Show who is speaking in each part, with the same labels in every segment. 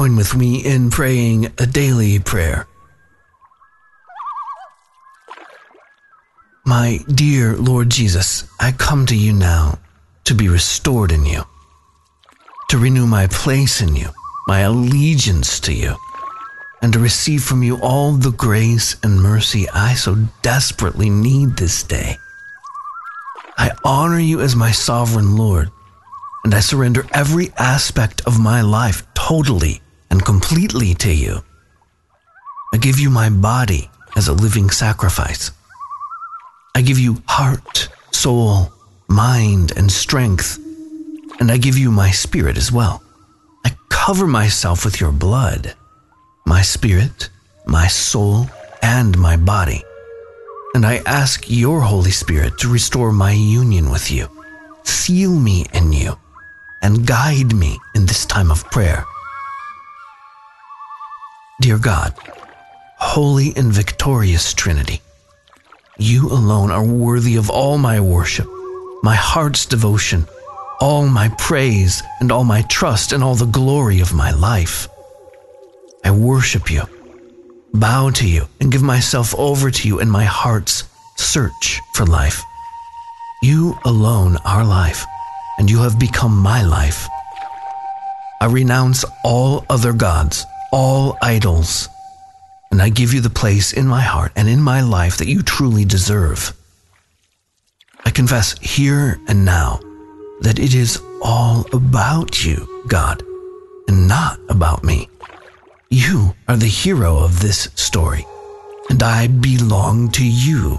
Speaker 1: Join with me in praying a daily prayer. My dear Lord Jesus, I come to you now to be restored in you, to renew my place in you, my allegiance to you, and to receive from you all the grace and mercy I so desperately need this day. I honor you as my sovereign Lord, and I surrender every aspect of my life totally and completely to you. I give you my body as a living sacrifice. I give you heart, soul, mind, and strength, and I give you my spirit as well. I cover myself with your blood, my spirit, my soul, and my body. And I ask your Holy Spirit to restore my union with you, seal me in you, and guide me in this time of prayer. Dear God, holy and victorious Trinity, you alone are worthy of all my worship, my heart's devotion, all my praise, and all my trust, and all the glory of my life. I worship you, bow to you, and give myself over to you in my heart's search for life. You alone are life, and you have become my life. I renounce all other gods all idols, and I give you the place in my heart and in my life that you truly deserve. I confess here and now that it is all about you, God, and not about me. You are the hero of this story, and I belong to you.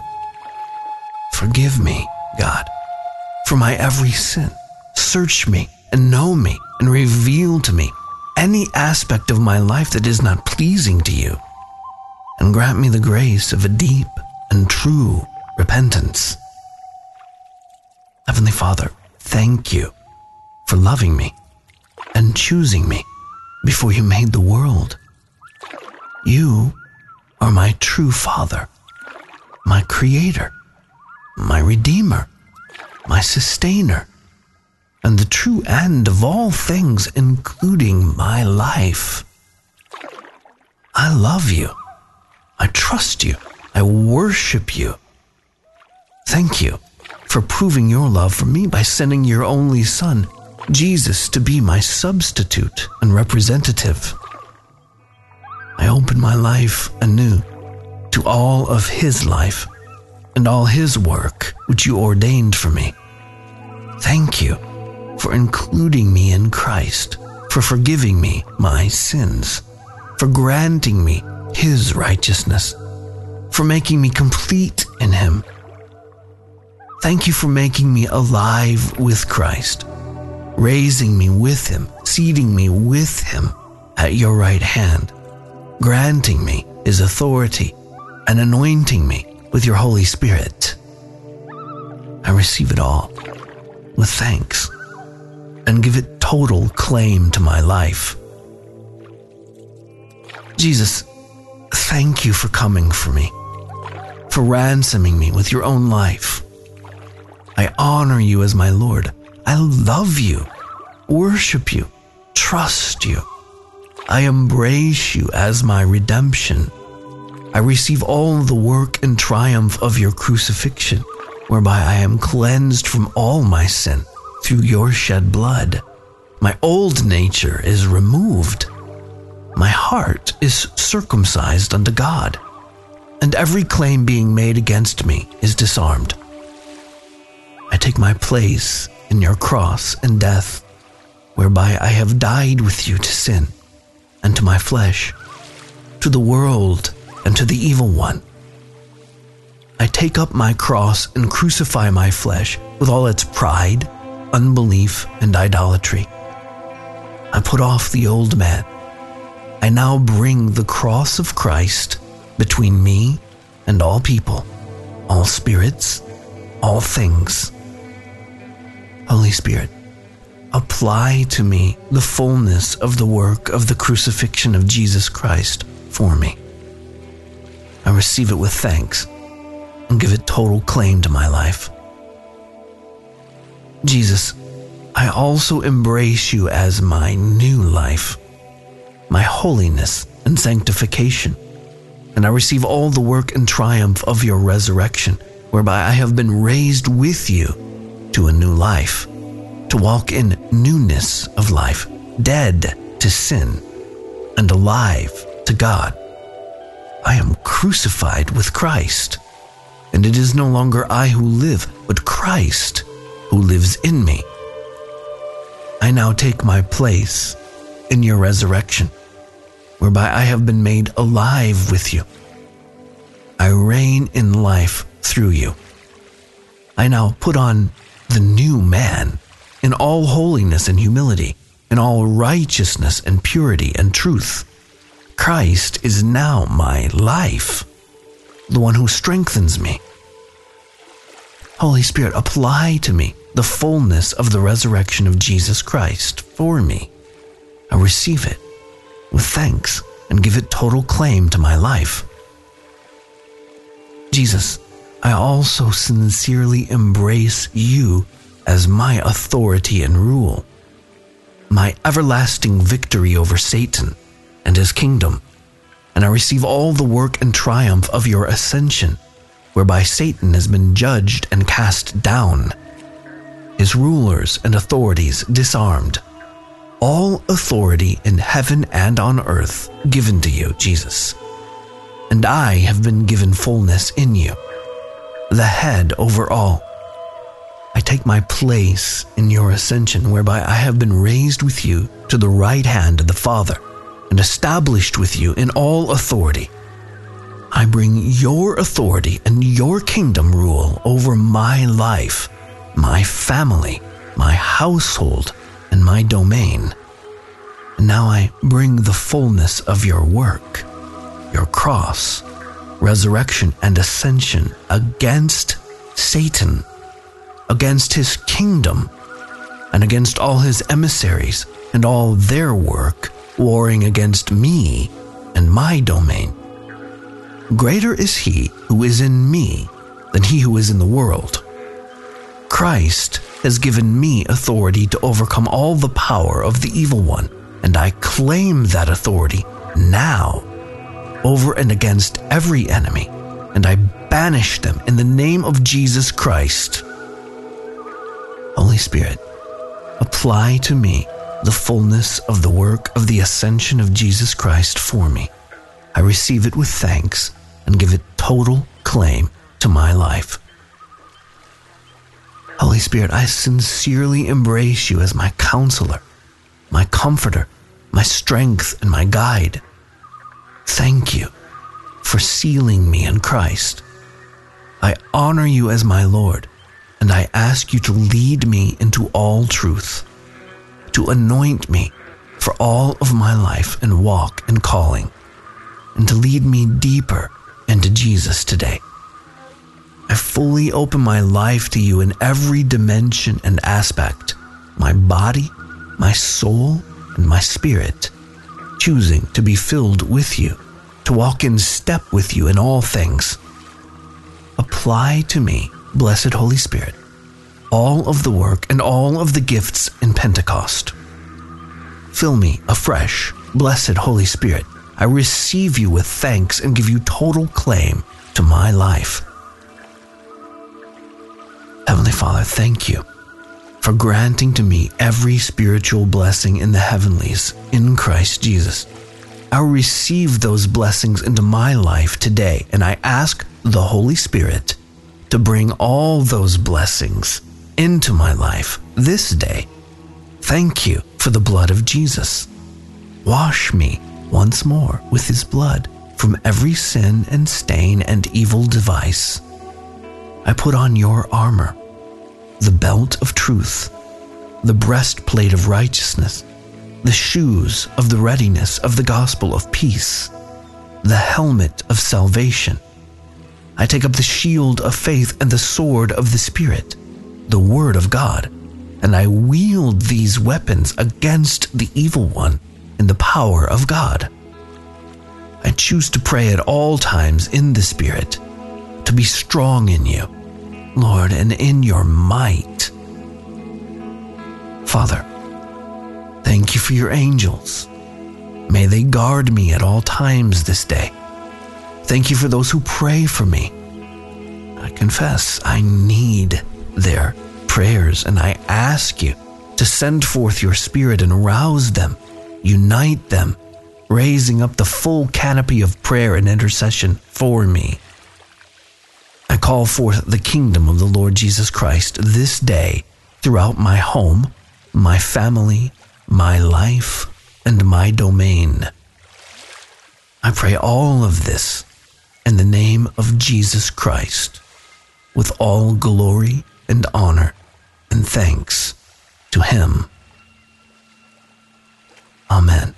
Speaker 1: Forgive me, God, for my every sin. Search me and know me and reveal to me any aspect of my life that is not pleasing to you, and grant me the grace of a deep and true repentance. Heavenly Father, thank you for loving me and choosing me before you made the world. You are my true Father, my Creator, my Redeemer, my Sustainer and the true end of all things, including my life. I love you. I trust you. I worship you. Thank you for proving your love for me by sending your only Son, Jesus, to be my substitute and representative. I open my life anew to all of His life and all His work which you ordained for me. Thank you for including me in Christ, for forgiving me my sins, for granting me His righteousness, for making me complete in Him. Thank you for making me alive with Christ, raising me with Him, seating me with Him at your right hand, granting me His authority, and anointing me with your Holy Spirit. I receive it all with thanks and give it total claim to my life. Jesus, thank you for coming for me, for ransoming me with your own life. I honor you as my Lord. I love you, worship you, trust you. I embrace you as my redemption. I receive all the work and triumph of your crucifixion, whereby I am cleansed from all my sin through your shed blood. My old nature is removed. My heart is circumcised unto God, and every claim being made against me is disarmed. I take my place in your cross and death, whereby I have died with you to sin and to my flesh, to the world and to the evil one. I take up my cross and crucify my flesh with all its pride unbelief, and idolatry. I put off the old man. I now bring the cross of Christ between me and all people, all spirits, all things. Holy Spirit, apply to me the fullness of the work of the crucifixion of Jesus Christ for me. I receive it with thanks and give it total claim to my life. Jesus, I also embrace you as my new life. my holiness and sanctification. And I receive all the work and triumph of your resurrection, whereby I have been raised with you to a new life, to walk in newness of life, dead to sin and alive to God. I am crucified with Christ, and it is no longer I who live, but Christ who lives in me. I now take my place in your resurrection, whereby I have been made alive with you. I reign in life through you. I now put on the new man in all holiness and humility, in all righteousness and purity and truth. Christ is now my life, the one who strengthens me. Holy Spirit, apply to me the fullness of the resurrection of Jesus Christ for me. I receive it with thanks and give it total claim to my life. Jesus, I also sincerely embrace you as my authority and rule, my everlasting victory over Satan and his kingdom, and I receive all the work and triumph of your ascension, whereby Satan has been judged and cast down, his rulers and authorities disarmed. All authority in heaven and on earth given to you, Jesus. And I have been given fullness in you, the head over all. I take my place in your ascension, whereby I have been raised with you to the right hand of the Father and established with you in all authority. I bring your authority and your kingdom rule over my life, my family, my household, and my domain. Now I bring the fullness of your work, your cross, resurrection, and ascension against Satan, against his kingdom, and against all his emissaries and all their work warring against me and my domain. Greater is he who is in me than he who is in the world. Christ has given me authority to overcome all the power of the evil one, and I claim that authority now over and against every enemy, and I banish them in the name of Jesus Christ. Holy Spirit, apply to me the fullness of the work of the ascension of Jesus Christ for me. I receive it with thanks and give it total claim to my life. Spirit, I sincerely embrace you as my counselor, my comforter, my strength, and my guide. Thank you for sealing me in Christ. I honor you as my Lord, and I ask you to lead me into all truth to anoint me for all of my life and walk and calling, and to lead me deeper into Jesus today. I fully open my life to you in every dimension and aspect my body, my soul, and my spirit, choosing to be filled with you, to walk in step with you in all things. Apply to me, blessed Holy Spirit all of the work and all of the gifts in Pentecost. Fill me afresh, blessed Holy Spirit. I receive you with thanks and give you total claim to my life. Heavenly Father, thank you for granting to me every spiritual blessing in the heavenlies in Christ Jesus. I receive those blessings into my life today, and I ask the Holy Spirit to bring all those blessings into my life this day. Thank you for the blood of Jesus. Wash me once more with his blood from every sin and stain and evil device. I put on your armor, the belt of truth, the breastplate of righteousness, the shoes of the readiness of the gospel of peace, the helmet of salvation. I take up the shield of faith and the sword of the Spirit the Word of God, and I wield these weapons against the evil one in the power of God. I choose to pray at all times in the Spirit, to be strong in you, Lord, and in your might. Father, thank you for your angels. May they guard me at all times this day. Thank you for those who pray for me. I confess I need their prayers, and I ask you to send forth your Spirit and rouse them, unite them, raising up the full canopy of prayer and intercession for me. Call forth the kingdom of the Lord Jesus Christ this day throughout my home, my family, my life, and my domain. I pray all of this in the name of Jesus Christ, with all glory and honor and thanks to Him. Amen.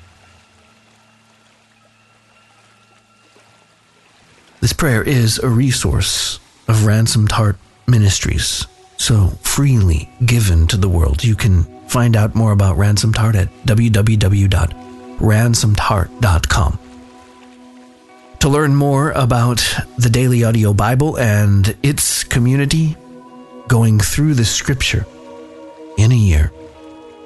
Speaker 1: This prayer is a resource of Ransomed Heart Ministries, so freely given to the world. You can find out more about Ransomed Heart at www.ransomedheart.com. To learn more about the Daily Audio Bible and its community, going through the scripture in a year,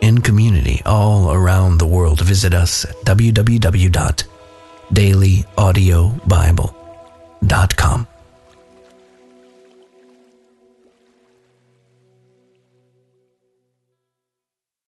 Speaker 1: in community, all around the world, visit us at www.dailyaudiobible.com